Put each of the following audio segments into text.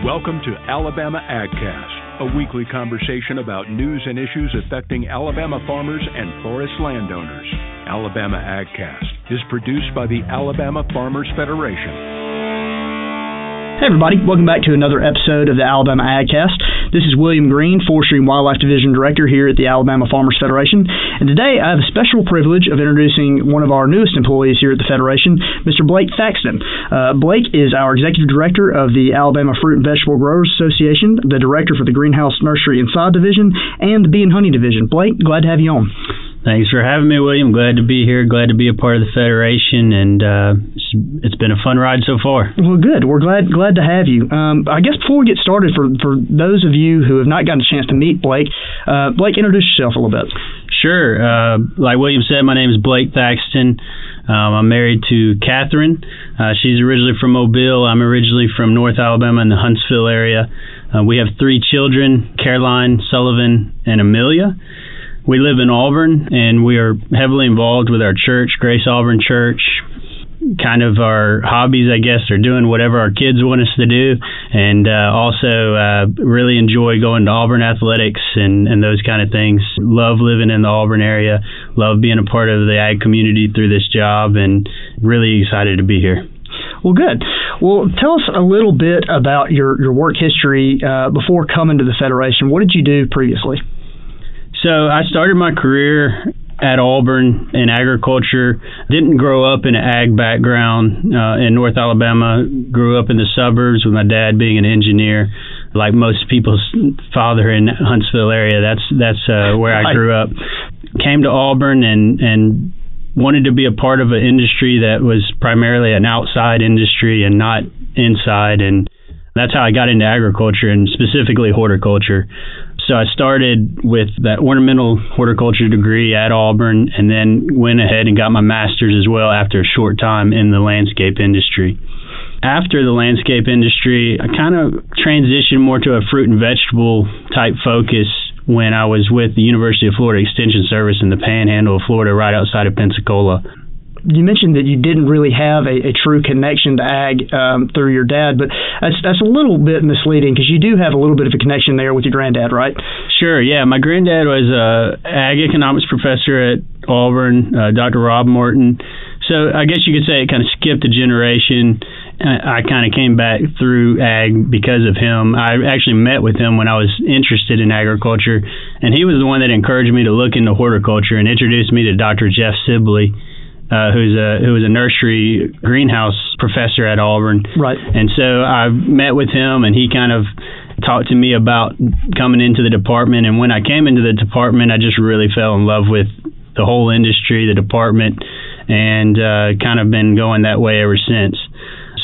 Welcome to Alabama AgCast, a weekly conversation about news and issues affecting Alabama farmers and forest landowners. Alabama AgCast is produced by the Alabama Farmers Federation. Hey everybody, welcome back to another episode of the Alabama AgCast. This is William Green, Forestry and Wildlife Division Director here at the Alabama Farmers Federation. And today I have a special privilege of introducing one of our newest employees here at the Federation, Mr. Blake Thaxton. Uh, Blake is our Executive Director of the Alabama Fruit and Vegetable Growers Association, the Director for the Greenhouse Nursery and Sod Division, and the Bee and Honey Division. Blake, glad to have you on. Thanks for having me, William. Glad to be here. Glad to be a part of the federation, and uh, it's, it's been a fun ride so far. Well, good. We're glad glad to have you. Um, I guess before we get started, for for those of you who have not gotten a chance to meet Blake, uh, Blake, introduce yourself a little bit. Sure. Uh, like William said, my name is Blake Thaxton. Um, I'm married to Catherine. Uh, she's originally from Mobile. I'm originally from North Alabama in the Huntsville area. Uh, we have three children: Caroline, Sullivan, and Amelia. We live in Auburn, and we are heavily involved with our church, Grace Auburn Church. Kind of our hobbies, I guess, are doing whatever our kids want us to do, and uh, also uh, really enjoy going to Auburn athletics and, and those kind of things. Love living in the Auburn area, love being a part of the ag community through this job, and really excited to be here. Well, good. Well, tell us a little bit about your, your work history uh, before coming to the Federation. What did you do previously? So I started my career at Auburn in agriculture. Didn't grow up in an ag background uh, in North Alabama. Grew up in the suburbs with my dad being an engineer, like most people's father in Huntsville area. That's that's uh, where I grew up. Came to Auburn and and wanted to be a part of an industry that was primarily an outside industry and not inside and that's how I got into agriculture and specifically horticulture. So I started with that ornamental horticulture degree at Auburn and then went ahead and got my master's as well after a short time in the landscape industry. After the landscape industry, I kind of transitioned more to a fruit and vegetable type focus when I was with the University of Florida Extension Service in the panhandle of Florida, right outside of Pensacola you mentioned that you didn't really have a, a true connection to ag um, through your dad, but that's that's a little bit misleading because you do have a little bit of a connection there with your granddad, right? Sure. Yeah, my granddad was a ag economics professor at Auburn, uh, Dr. Rob Morton. So I guess you could say it kind of skipped a generation. I kind of came back through ag because of him. I actually met with him when I was interested in agriculture, and he was the one that encouraged me to look into horticulture and introduced me to Dr. Jeff Sibley uh, who's a who was a nursery greenhouse professor at Auburn. Right. And so I met with him, and he kind of talked to me about coming into the department. And when I came into the department, I just really fell in love with the whole industry, the department, and uh, kind of been going that way ever since.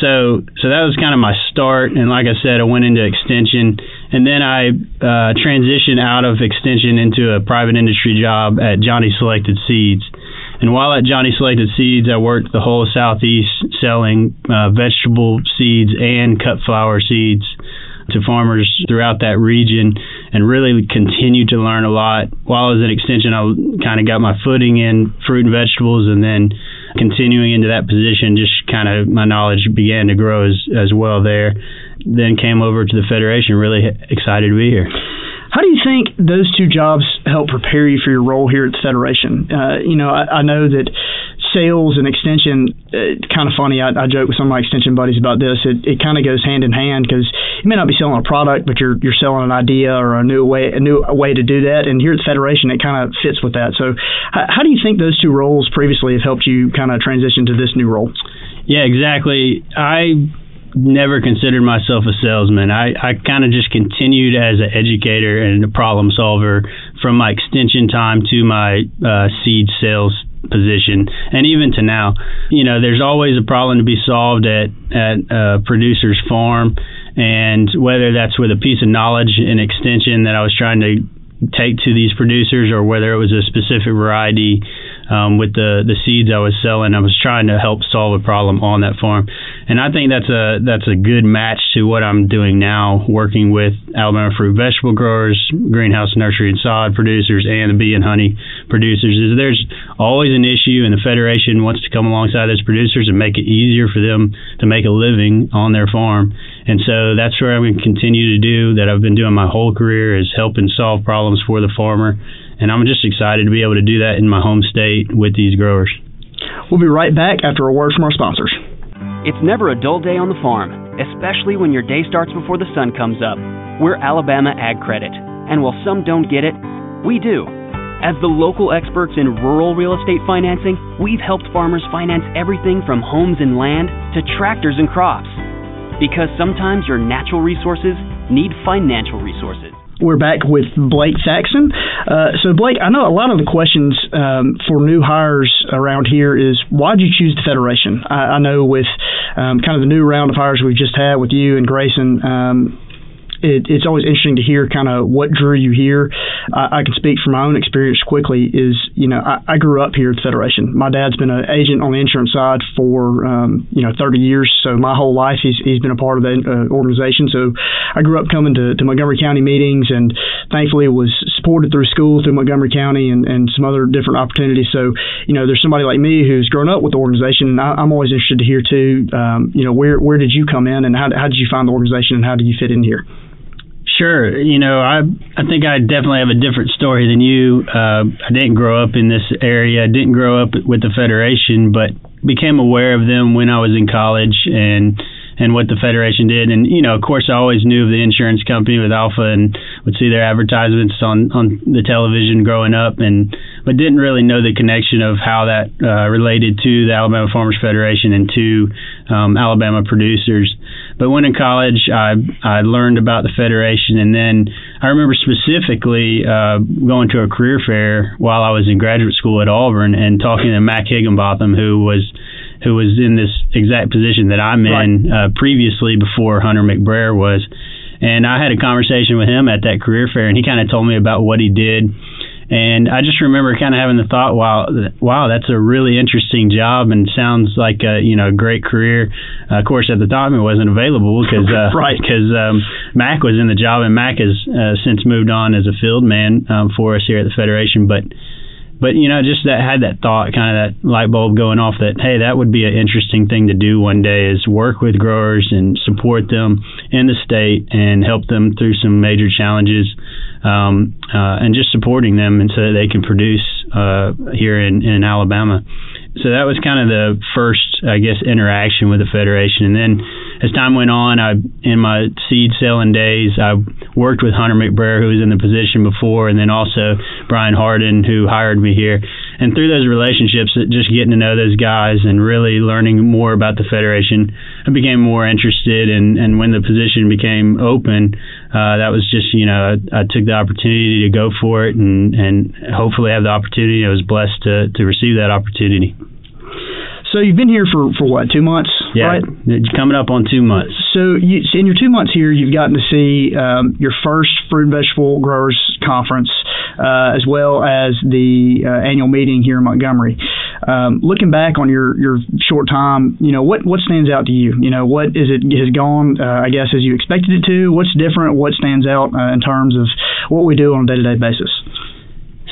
So, so that was kind of my start. And like I said, I went into extension, and then I uh, transitioned out of extension into a private industry job at Johnny's Selected Seeds. And while at Johnny's Selected Seeds, I worked the whole Southeast selling uh, vegetable seeds and cut flower seeds to farmers throughout that region and really continued to learn a lot. While I was at Extension, I kind of got my footing in fruit and vegetables and then continuing into that position, just kind of my knowledge began to grow as, as well there. Then came over to the Federation, really excited to be here. How do you think those two jobs help prepare you for your role here at the Federation? Uh, you know, I, I know that sales and extension uh, kind of funny. I, I joke with some of my extension buddies about this. It, it kind of goes hand in hand because you may not be selling a product but you're you're selling an idea or a new way a new way to do that. And here at the federation it kind of fits with that. So how, how do you think those two roles previously have helped you kind of transition to this new role? Yeah exactly. I never considered myself a salesman. I, I kind of just continued as an educator and a problem solver from my extension time to my uh, seed sales position and even to now. You know, there's always a problem to be solved at, at a producer's farm. And whether that's with a piece of knowledge and extension that I was trying to take to these producers or whether it was a specific variety um, with the the seeds I was selling. I was trying to help solve a problem on that farm, and I think that's a that's a good match to what I'm doing now, working with Alabama fruit vegetable growers, greenhouse nursery and sod producers, and the bee and honey producers. Is there's always an issue, and the federation wants to come alongside those producers and make it easier for them to make a living on their farm. And so that's where I'm going to continue to do that I've been doing my whole career is helping solve problems for the farmer. And I'm just excited to be able to do that in my home state with these growers. We'll be right back after a word from our sponsors. It's never a dull day on the farm, especially when your day starts before the sun comes up. We're Alabama Ag Credit, and while some don't get it, we do. As the local experts in rural real estate financing, we've helped farmers finance everything from homes and land to tractors and crops. Because sometimes your natural resources need financial resources. We're back with Blake Thaxton. Uh, so, Blake, I know a lot of the questions um, for new hires around here is why did you choose the Federation? I, I know with um, kind of the new round of hires we've just had with you and Grayson, um, it, it's always interesting to hear kind of what drew you here. I, I can speak from my own experience quickly. Is you know I, I grew up here at the Federation. My dad's been an agent on the insurance side for um, you know 30 years, so my whole life he's he's been a part of the uh, organization. So I grew up coming to, to Montgomery County meetings, and thankfully it was supported through school through Montgomery County and, and some other different opportunities. So you know there's somebody like me who's grown up with the organization, and I, I'm always interested to hear too. Um, you know where where did you come in, and how how did you find the organization, and how did you fit in here? Sure. You know, I I think I definitely have a different story than you. Uh, I didn't grow up in this area. I didn't grow up with the Federation, but became aware of them when I was in college and and what the Federation did. And you know, of course, I always knew of the insurance company with Alfa and would see their advertisements on on the television growing up, and but didn't really know the connection of how that uh, related to the Alabama Farmers Federation and to um, Alabama producers. But when in college, I I learned about the federation, and then I remember specifically uh, going to a career fair while I was in graduate school at Auburn and talking to Mac Higginbotham, who was who was in this exact position that I'm in uh, previously before Hunter McBrayer was. And I had a conversation with him at that career fair, and he kind of told me about what he did and I just remember kind of having the thought, wow, wow, that's a really interesting job and sounds like a you know a great career. Uh, of course, at the time it wasn't available because uh, right because um, Mac was in the job and Mac has uh, since moved on as a field man um, for us here at the Federation. But but you know, just that had that thought, kind of that light bulb going off that hey, that would be an interesting thing to do one day is work with growers and support them in the state and help them through some major challenges um, uh, and just supporting them and so that they can produce uh, here in, in Alabama. So that was kind of the first, I guess, interaction with the federation. And then as time went on, I in my seed selling days, I worked with Hunter McBrayer, who was in the position before, and then also Brian Hardin, who hired me here and through those relationships, just getting to know those guys and really learning more about the federation, I became more interested. And and when the position became open, uh, that was just you know I, I took the opportunity to go for it and and hopefully have the opportunity. I was blessed to to receive that opportunity. So you've been here for, for what, two months? Yeah, right? coming up on two months. So you, in your two months here, you've gotten to see um, your first fruit and vegetable growers conference, uh, as well as the uh, annual meeting here in Montgomery. Um, looking back on your, your short time, you know what what stands out to you? You know what is it has gone? Uh, I guess as you expected it to. What's different? What stands out uh, in terms of what we do on a day to day basis?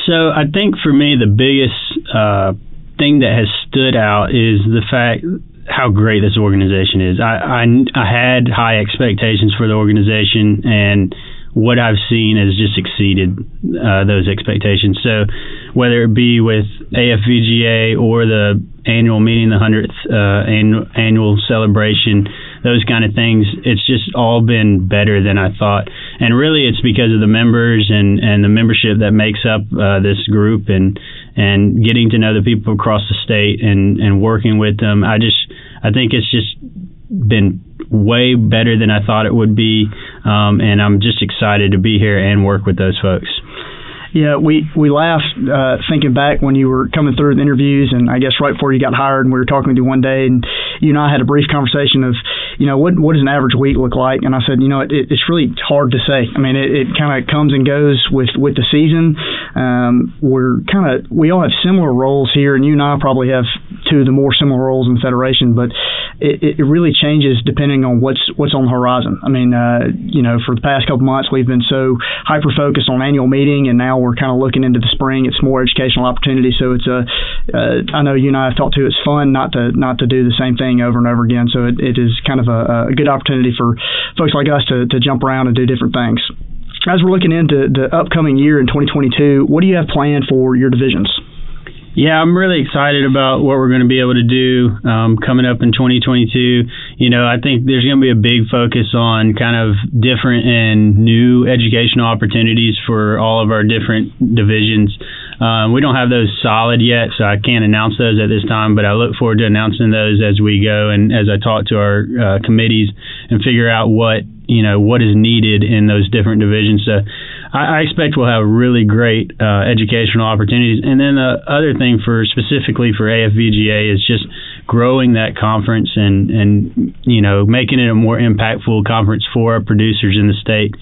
So I think for me the biggest uh, thing that has stood out is the fact how great this organization is. I, I, I had high expectations for the organization, and what I've seen has just exceeded uh, those expectations. So, whether it be with AFVGA or the annual meeting, the 100th uh, annual, annual celebration, those kind of things, it's just all been better than I thought. And really, it's because of the members and, and the membership that makes up uh, this group and and getting to know the people across the state and, and working with them. I just I think it's just been way better than I thought it would be, um, and I'm just excited to be here and work with those folks. Yeah, we we laughed uh, thinking back when you were coming through the interviews, and I guess right before you got hired, and we were talking with you one day, and you and I had a brief conversation of, you know, what what does an average week look like? And I said, you know, it, it's really hard to say. I mean, it, it kind of comes and goes with with the season. Um, we're kind of we all have similar roles here, and you and I probably have of the more similar roles in the federation, but it, it really changes depending on what's what's on the horizon. I mean, uh, you know, for the past couple months we've been so hyper focused on annual meeting, and now we're kind of looking into the spring. It's more educational opportunity, so it's a. Uh, I know you and I have talked to. It's fun not to not to do the same thing over and over again. So it, it is kind of a, a good opportunity for folks like us to to jump around and do different things as we're looking into the upcoming year in 2022, what do you have planned for your divisions? Yeah, I'm really excited about what we're going to be able to do um, coming up in 2022. You know, I think there's going to be a big focus on kind of different and new educational opportunities for all of our different divisions. Um, we don't have those solid yet, so I can't announce those at this time, but I look forward to announcing those as we go and as I talk to our uh, committees and figure out what you know what is needed in those different divisions. So I, I expect we'll have really great uh, educational opportunities. And then the other thing for specifically for AFVGA is just growing that conference and and you know making it a more impactful conference for our producers in the state.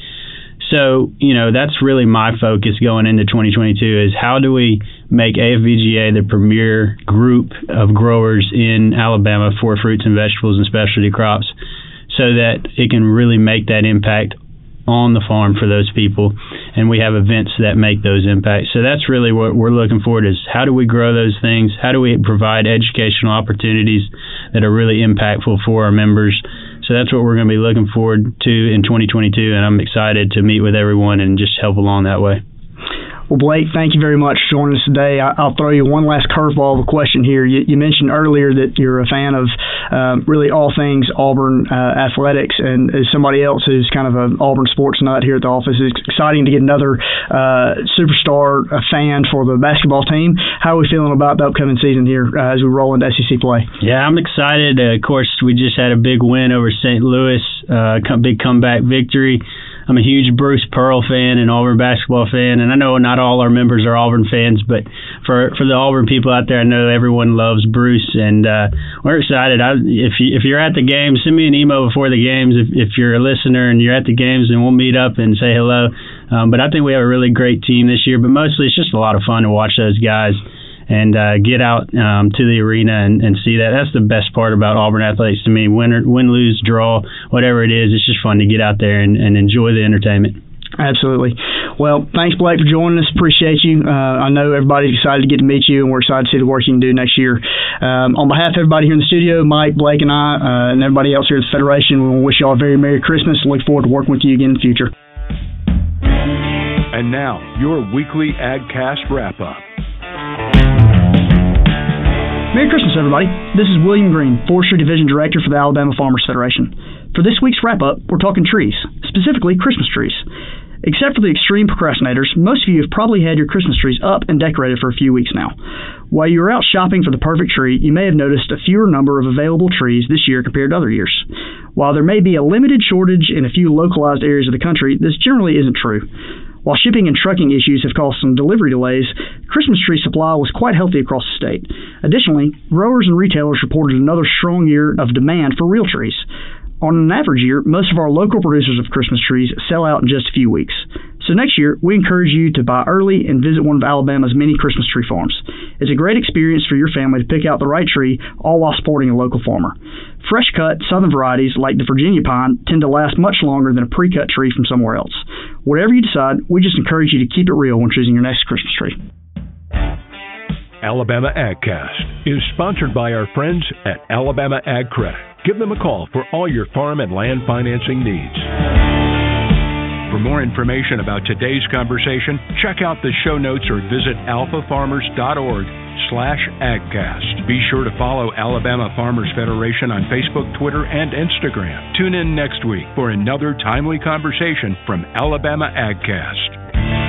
So, you know, that's really my focus going into 2022 is how do we make AFVGA the premier group of growers in Alabama for fruits and vegetables and specialty crops so that it can really make that impact on the farm for those people and we have events that make those impacts. So that's really what we're looking forward is how do we grow those things? How do we provide educational opportunities that are really impactful for our members? So that's what we're going to be looking forward to in 2022 and i'm excited to meet with everyone and just help along that way well, Blake, thank you very much for joining us today. I, will throw you one last curveball of a question here. You, you, mentioned earlier that you're a fan of um, really all things Auburn uh, athletics, and as somebody else who's kind of an Auburn sports nut here at the office, it's exciting to get another uh, superstar uh, fan for the basketball team. How are we feeling about the upcoming season here uh, as we roll into SEC play? Yeah, I'm excited. Uh, of course, we just had a big win over St. Louis, uh, big comeback victory. I'm a huge Bruce Pearl fan and Auburn basketball fan, and I know not all our members are Auburn fans, but for for the Auburn people out there, I know everyone loves Bruce, and uh, we're excited. I, if you, if you're at the game, send me an email before the games. If if you're a listener and you're at the games, and we'll meet up and say hello. Um, but I think we have a really great team this year. But mostly, it's just a lot of fun to watch those guys and uh, get out um, to the arena and, and see that. That's the best part about Auburn athletics to me. Win, or, win, lose, draw, whatever it is, it's just fun to get out there and, and enjoy the entertainment. Absolutely. Well, thanks, Blake, for joining us. Appreciate you. Uh, I know everybody's excited to get to meet you, and we're excited to see the work you can do next year. Um, on behalf of everybody here in the studio, Mike, Blake, and I, uh, and everybody else here at the Federation, we want to wish you all a very Merry Christmas. Look forward to working with you again in the future. And now, your weekly AgCast wrap up. Merry Christmas, everybody. This is William Green, Forestry Division Director for the Alabama Farmers Federation. For this week's wrap up, we're talking trees, specifically Christmas trees. Except for the extreme procrastinators, most of you have probably had your Christmas trees up and decorated for a few weeks now. While you were out shopping for the perfect tree, you may have noticed a fewer number of available trees this year compared to other years. While there may be a limited shortage in a few localized areas of the country, this generally isn't true. While shipping and trucking issues have caused some delivery delays, Christmas tree supply was quite healthy across the state. Additionally, growers and retailers reported another strong year of demand for real trees. On an average year, most of our local producers of Christmas trees sell out in just a few weeks. So next year, we encourage you to buy early and visit one of Alabama's many Christmas tree farms. It's a great experience for your family to pick out the right tree, all while supporting a local farmer. Fresh cut southern varieties like the Virginia pine tend to last much longer than a pre cut tree from somewhere else. Whatever you decide, we just encourage you to keep it real when choosing your next Christmas tree. Alabama AgCast is sponsored by our friends at Alabama Ag Credit. Give them a call for all your farm and land financing needs. For more information about today's conversation, check out the show notes or visit alfafarmers.org slash agcast. Be sure to follow Alabama Farmers Federation on Facebook, Twitter, and Instagram. Tune in next week for another timely conversation from Alabama AgCast.